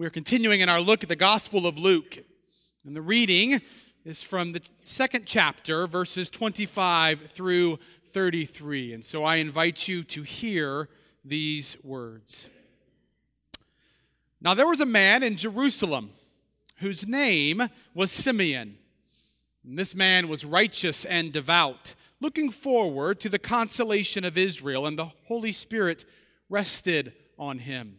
We're continuing in our look at the Gospel of Luke. And the reading is from the second chapter, verses 25 through 33. And so I invite you to hear these words. Now there was a man in Jerusalem whose name was Simeon. And this man was righteous and devout, looking forward to the consolation of Israel, and the Holy Spirit rested on him.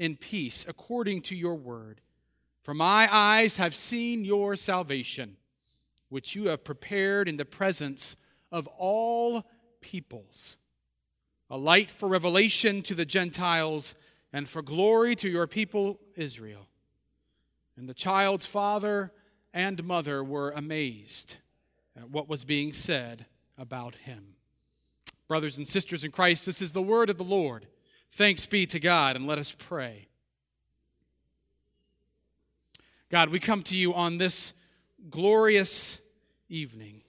in peace, according to your word. For my eyes have seen your salvation, which you have prepared in the presence of all peoples, a light for revelation to the Gentiles and for glory to your people Israel. And the child's father and mother were amazed at what was being said about him. Brothers and sisters in Christ, this is the word of the Lord. Thanks be to God, and let us pray. God, we come to you on this glorious evening,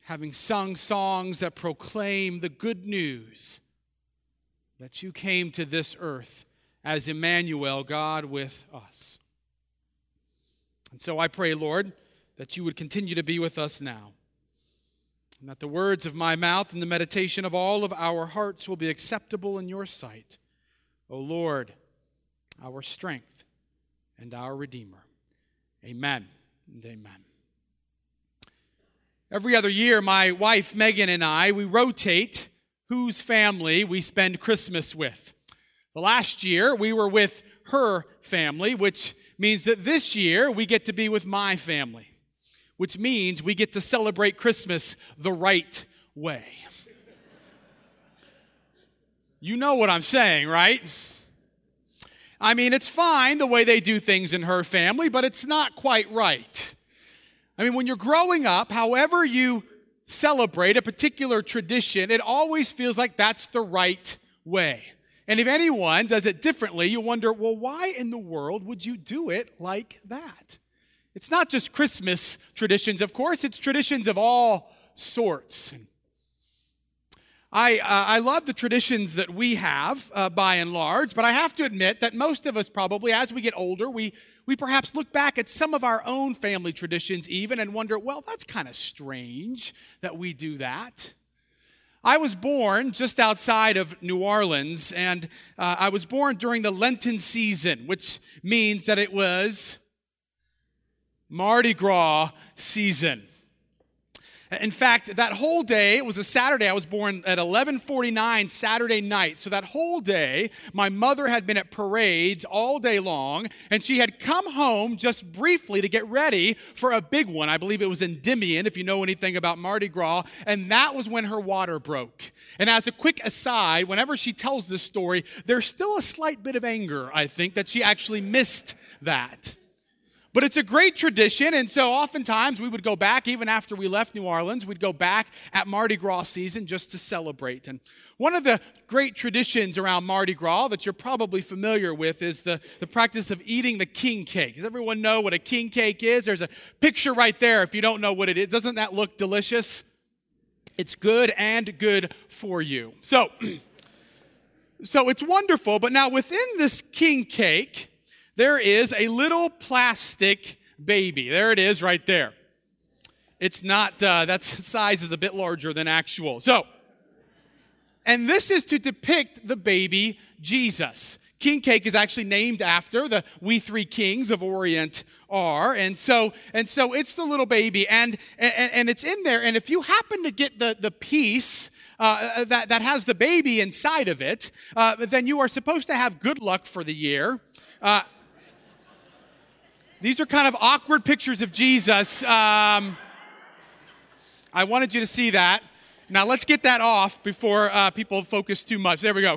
having sung songs that proclaim the good news that you came to this earth as Emmanuel, God with us. And so I pray, Lord, that you would continue to be with us now and that the words of my mouth and the meditation of all of our hearts will be acceptable in your sight. O Lord, our strength and our Redeemer. Amen and amen. Every other year, my wife Megan and I, we rotate whose family we spend Christmas with. The last year, we were with her family, which means that this year we get to be with my family which means we get to celebrate Christmas the right way. You know what I'm saying, right? I mean, it's fine the way they do things in her family, but it's not quite right. I mean, when you're growing up, however you celebrate a particular tradition, it always feels like that's the right way. And if anyone does it differently, you wonder, well, why in the world would you do it like that? It's not just Christmas traditions, of course, it's traditions of all sorts. I, uh, I love the traditions that we have uh, by and large, but I have to admit that most of us probably, as we get older, we, we perhaps look back at some of our own family traditions even and wonder, well, that's kind of strange that we do that. I was born just outside of New Orleans, and uh, I was born during the Lenten season, which means that it was Mardi Gras season. In fact, that whole day, it was a Saturday. I was born at 11:49 Saturday night. So that whole day, my mother had been at parades all day long, and she had come home just briefly to get ready for a big one. I believe it was Endymion, if you know anything about Mardi Gras, and that was when her water broke. And as a quick aside, whenever she tells this story, there's still a slight bit of anger, I think, that she actually missed that. But it's a great tradition, and so oftentimes we would go back, even after we left New Orleans, we'd go back at Mardi Gras season just to celebrate. And one of the great traditions around Mardi Gras that you're probably familiar with is the, the practice of eating the king cake. Does everyone know what a king cake is? There's a picture right there if you don't know what it is. Doesn't that look delicious? It's good and good for you. So, so it's wonderful, but now within this king cake, there is a little plastic baby. There it is right there. It's not, uh, that size is a bit larger than actual. So, and this is to depict the baby Jesus. King cake is actually named after the we three kings of Orient are. And so, and so it's the little baby and, and, and it's in there. And if you happen to get the, the piece uh, that, that has the baby inside of it, uh, then you are supposed to have good luck for the year. Uh, these are kind of awkward pictures of Jesus. Um, I wanted you to see that. Now let's get that off before uh, people focus too much. There we go.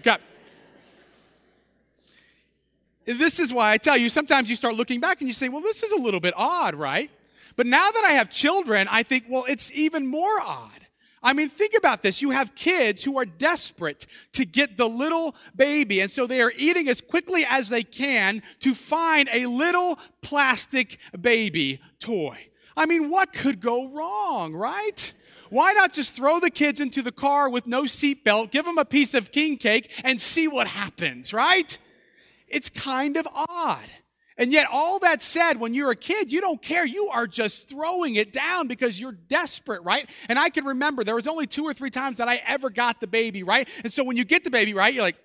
This is why I tell you, sometimes you start looking back and you say, well, this is a little bit odd, right? But now that I have children, I think, well, it's even more odd. I mean, think about this. You have kids who are desperate to get the little baby, and so they are eating as quickly as they can to find a little plastic baby toy. I mean, what could go wrong, right? Why not just throw the kids into the car with no seatbelt, give them a piece of king cake, and see what happens, right? It's kind of odd. And yet, all that said, when you're a kid, you don't care. You are just throwing it down because you're desperate, right? And I can remember there was only two or three times that I ever got the baby, right? And so when you get the baby, right, you're like,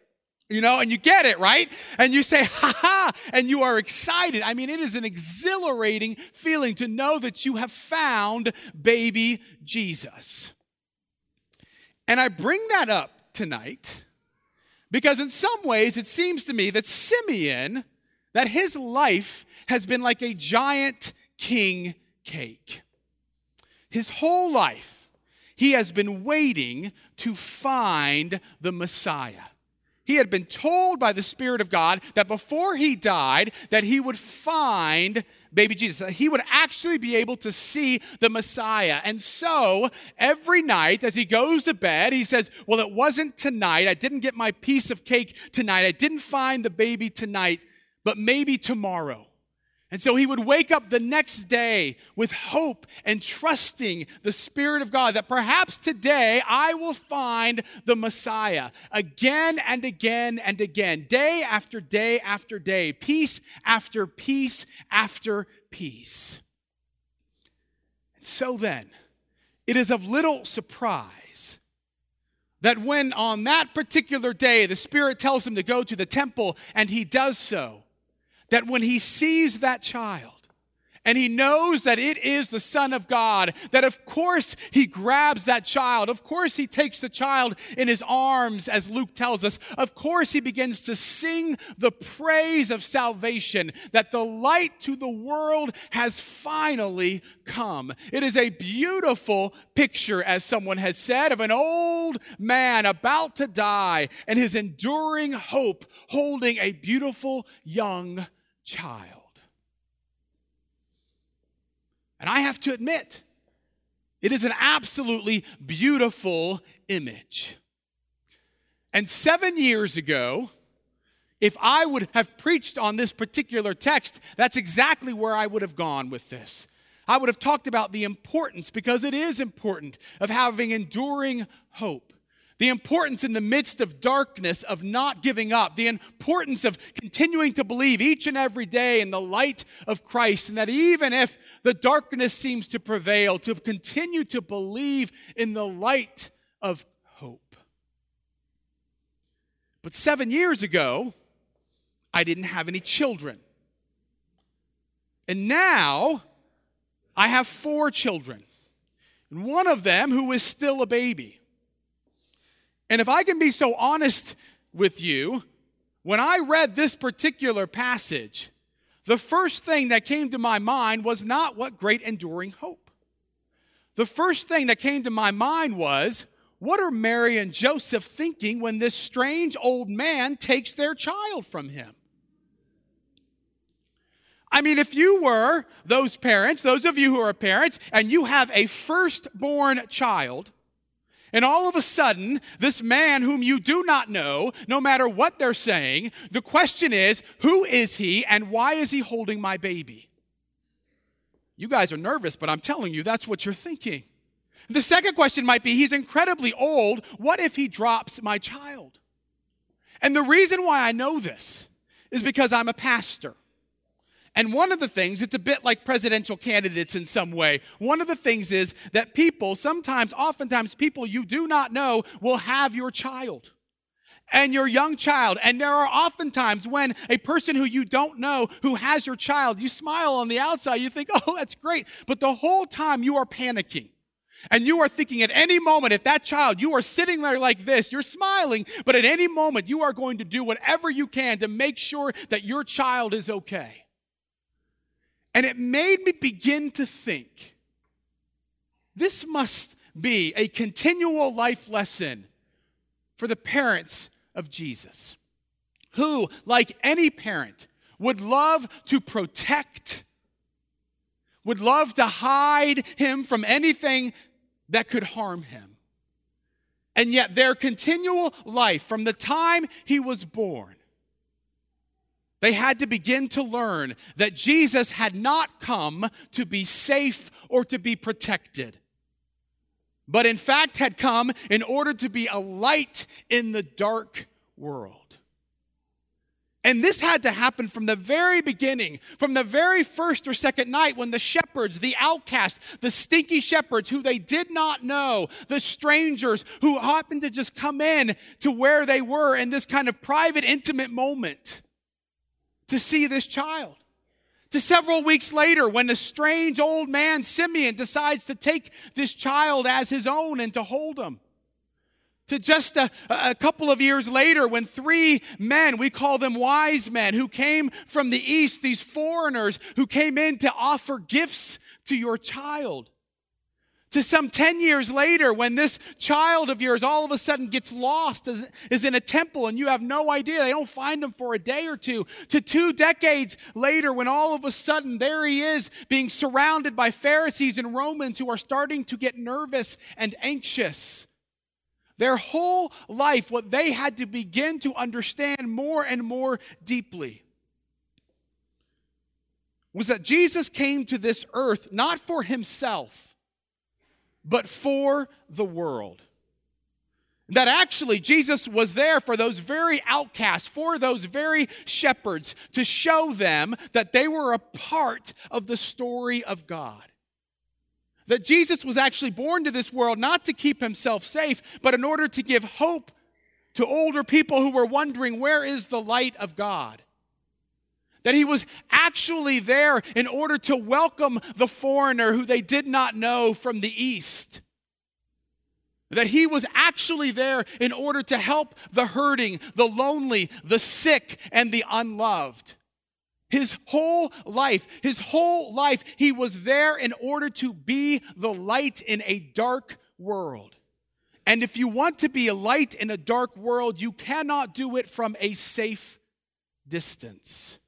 you know, and you get it, right? And you say, ha ha, and you are excited. I mean, it is an exhilarating feeling to know that you have found baby Jesus. And I bring that up tonight because, in some ways, it seems to me that Simeon that his life has been like a giant king cake. His whole life, he has been waiting to find the Messiah. He had been told by the Spirit of God that before he died, that he would find baby Jesus, that he would actually be able to see the Messiah. And so every night as he goes to bed, he says, Well, it wasn't tonight. I didn't get my piece of cake tonight. I didn't find the baby tonight but maybe tomorrow. And so he would wake up the next day with hope and trusting the Spirit of God that perhaps today I will find the Messiah again and again and again, day after day after day, piece after piece after piece. And so then, it is of little surprise that when on that particular day the Spirit tells him to go to the temple and he does so, that when he sees that child, and he knows that it is the Son of God, that of course he grabs that child. Of course he takes the child in his arms, as Luke tells us. Of course he begins to sing the praise of salvation, that the light to the world has finally come. It is a beautiful picture, as someone has said, of an old man about to die and his enduring hope holding a beautiful young child. And I have to admit, it is an absolutely beautiful image. And seven years ago, if I would have preached on this particular text, that's exactly where I would have gone with this. I would have talked about the importance, because it is important, of having enduring hope the importance in the midst of darkness of not giving up, the importance of continuing to believe each and every day in the light of Christ, and that even if the darkness seems to prevail, to continue to believe in the light of hope. But seven years ago, I didn't have any children. And now I have four children, and one of them who is still a baby. And if I can be so honest with you, when I read this particular passage, the first thing that came to my mind was not what great enduring hope. The first thing that came to my mind was, what are Mary and Joseph thinking when this strange old man takes their child from him? I mean, if you were those parents, those of you who are parents, and you have a firstborn child, and all of a sudden, this man whom you do not know, no matter what they're saying, the question is, who is he and why is he holding my baby? You guys are nervous, but I'm telling you, that's what you're thinking. The second question might be, he's incredibly old. What if he drops my child? And the reason why I know this is because I'm a pastor. And one of the things, it's a bit like presidential candidates in some way. One of the things is that people, sometimes, oftentimes, people you do not know will have your child and your young child. And there are oftentimes when a person who you don't know who has your child, you smile on the outside, you think, oh, that's great. But the whole time you are panicking. And you are thinking at any moment, if that child, you are sitting there like this, you're smiling, but at any moment you are going to do whatever you can to make sure that your child is okay. And it made me begin to think this must be a continual life lesson for the parents of Jesus, who, like any parent, would love to protect, would love to hide him from anything that could harm him. And yet, their continual life from the time he was born, they had to begin to learn that Jesus had not come to be safe or to be protected, but in fact had come in order to be a light in the dark world. And this had to happen from the very beginning, from the very first or second night when the shepherds, the outcasts, the stinky shepherds who they did not know, the strangers who happened to just come in to where they were in this kind of private, intimate moment to see this child. To several weeks later, when the strange old man Simeon decides to take this child as his own and to hold him to just a, a, couple of years later when three men, we call them wise men, who came from the east, these foreigners who came in to offer gifts to your child. To some 10 years later, when this child of yours all of a sudden gets lost, is, is in a temple, and you have no idea, they don't find him for a day or two. To two decades later, when all of a sudden there he is being surrounded by Pharisees and Romans who are starting to get nervous and anxious their whole life, what they had to begin to understand more and more deeply was that Jesus came to this earth not for himself, but for the world. That actually Jesus was there for those very outcasts, for those very shepherds, to show them that they were a part of the story of God. That Jesus was actually born to this world not to keep himself safe, but in order to give hope to older people who were wondering, where is the light of God? That he was actually there in order to welcome the foreigner who they did not know from the east. That he was actually there in order to help the hurting, the lonely, the sick, and the unloved. His whole life, his whole life, he was there in order to be the light in a dark world. And if you want to be a light in a dark world, you cannot do it from a safe distance.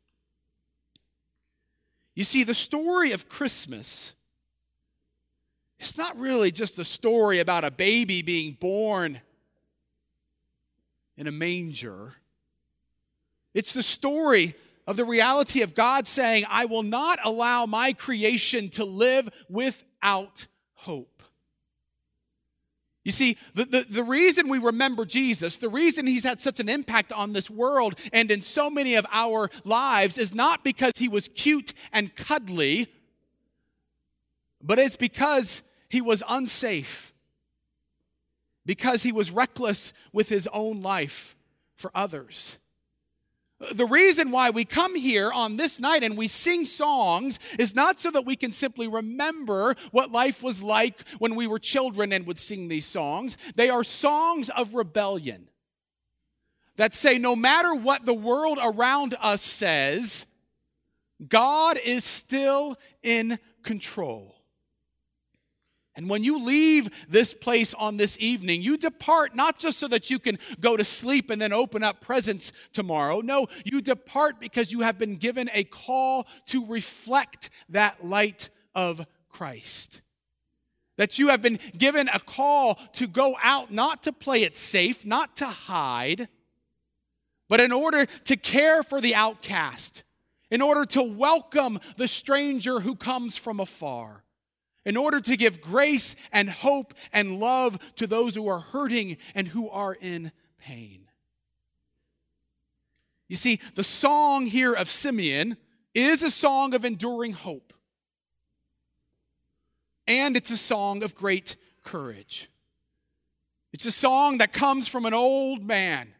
You see, the story of Christmas, it's not really just a story about a baby being born in a manger. It's the story of the reality of God saying, I will not allow my creation to live without hope. You see, the, the, the, reason we remember Jesus, the reason he's had such an impact on this world and in so many of our lives is not because he was cute and cuddly, but it's because he was unsafe, because he was reckless with his own life for others. The reason why we come here on this night and we sing songs is not so that we can simply remember what life was like when we were children and would sing these songs. They are songs of rebellion that say no matter what the world around us says, God is still in control. And when you leave this place on this evening, you depart not just so that you can go to sleep and then open up presents tomorrow. No, you depart because you have been given a call to reflect that light of Christ. That you have been given a call to go out, not to play it safe, not to hide, but in order to care for the outcast, in order to welcome the stranger who comes from afar in order to give grace and hope and love to those who are hurting and who are in pain. You see, the song here of Simeon is a song of enduring hope, and it's a song of great courage. It's a song that comes from an old man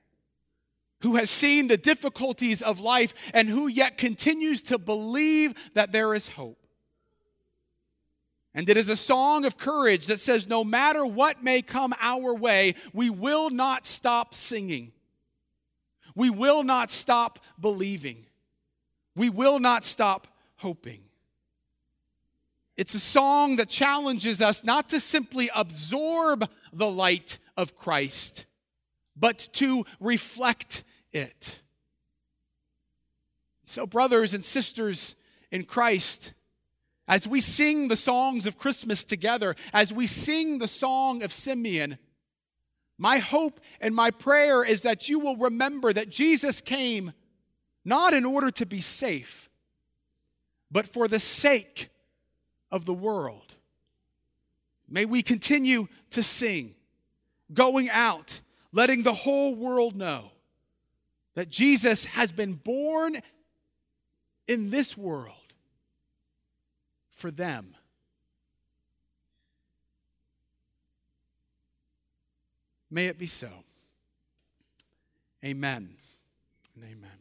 who has seen the difficulties of life and who yet continues to believe that there is hope. And it is a song of courage that says, no matter what may come our way, we will not stop singing. We will not stop believing. We will not stop hoping. It's a song that challenges us not to simply absorb the light of Christ, but to reflect it. So, brothers and sisters in Christ, as we sing the songs of Christmas together, as we sing the song of Simeon, my hope and my prayer is that you will remember that Jesus came not in order to be safe, but for the sake of the world. May we continue to sing, going out, letting the whole world know that Jesus has been born in this world for them. May it be so. Amen and amen.